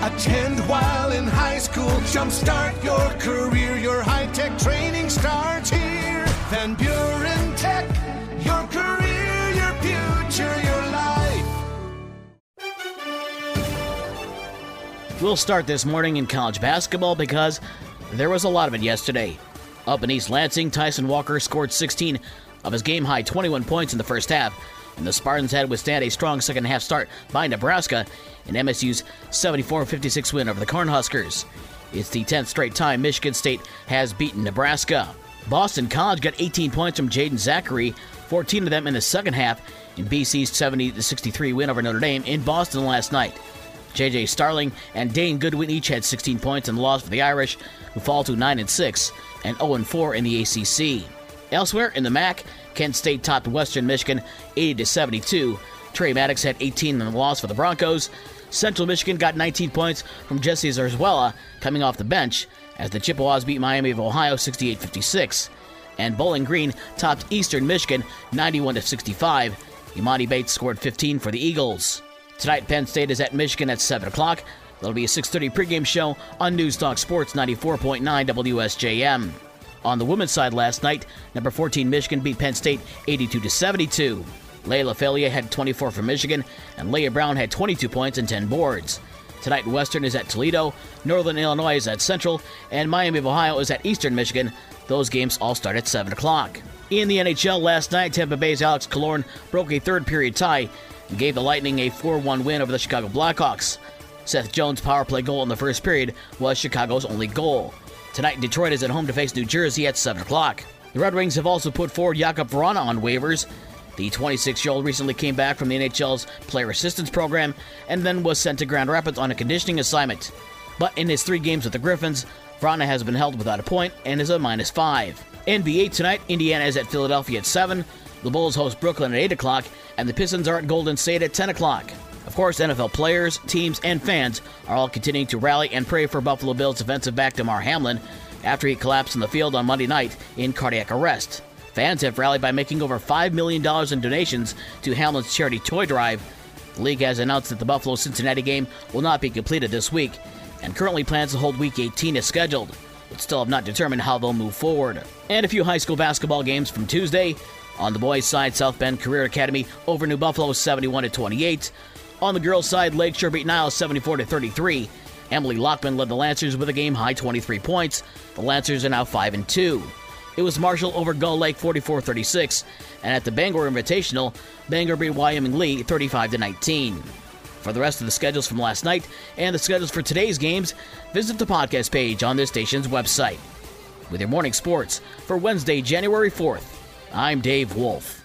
Attend while in high school. Jumpstart your career. Your high tech training starts here. Van Buren Tech. Your career, your future, your life. We'll start this morning in college basketball because there was a lot of it yesterday. Up in East Lansing, Tyson Walker scored 16 of his game high 21 points in the first half, and the Spartans had to withstand a strong second half start by Nebraska in MSU's 74 56 win over the Cornhuskers. It's the 10th straight time Michigan State has beaten Nebraska. Boston College got 18 points from Jaeden Zackery, 14 of them in the second half, in BC's 70 63 win over Notre Dame in Boston last night. JJ Starling and Dane Goodwin each had 16 points in the loss for the Irish, who fall to 9 and 6 and 0 4 in the ACC. Elsewhere in the MAC, Kent State topped Western Michigan 80 to 72. Trey Maddox had 18 in the loss for the Broncos. Central Michigan got 19 points from Jesse Zarzuela coming off the bench as the Chippewas beat Miami of Ohio 68 56. And Bowling Green topped Eastern Michigan 91 65. Emoni Bates scored 15 for the Eagles. Tonight, Penn State is at Michigan at 7 o'clock. There'll be a 6.30 pregame show on News Talk Sports 94.9 WSJM. On the women's side last night, number 14 Michigan beat Penn State 82 to 72. Laila Phelia had 24 for Michigan, and Leigha Brown had 22 points and 10 boards. Tonight, Western is at Toledo, Northern Illinois is at Central, and Miami of Ohio is at Eastern Michigan. Those games all start at 7 o'clock. In the NHL last night, Tampa Bay's Alex Killorn broke a third period tie and gave the Lightning a 4 1 win over the Chicago Blackhawks. Seth Jones' power play goal in the first period was Chicago's only goal. Tonight, Detroit is at home to face New Jersey at 7 o'clock. The Red Wings have also put forward Jakub Vrana on waivers. The 26 year old recently came back from the NHL's Player Assistance Program and then was sent to Grand Rapids on a conditioning assignment. But in his three games with the Griffins, Vrana has been held without a point and is a minus 5. NBA tonight, Indiana is at Philadelphia at 7, the Bulls host Brooklyn at 8 o'clock, and the Pistons are at Golden State at 10 o'clock. Of course, NFL players, teams, and fans are all continuing to rally and pray for Buffalo Bills defensive back Damar Hamlin after he collapsed on the field on Monday night in cardiac arrest. Fans have rallied by making over $5 million in donations to Hamlin's charity toy drive. The league has announced that the Buffalo Cincinnati game will not be completed this week and currently plans to hold Week 18 as scheduled, but still have not determined how they'll move forward. And a few high school basketball games from Tuesday. On the boys' side, South Bend Career Academy over New Buffalo 71 28. On the girls' side, Lakeshore beat Niles 74 33. Emily Lockman led the Lancers with a game high 23 points. The Lancers are now 5 and 2. It was Marshall over Gull Lake 44 36. And at the Bangor Invitational, Bangor beat Wyoming Lee 35 19. For the rest of the schedules from last night and the schedules for today's games, visit the podcast page on this station's website. With your morning sports for Wednesday, January 4th, I'm Dave Wolf.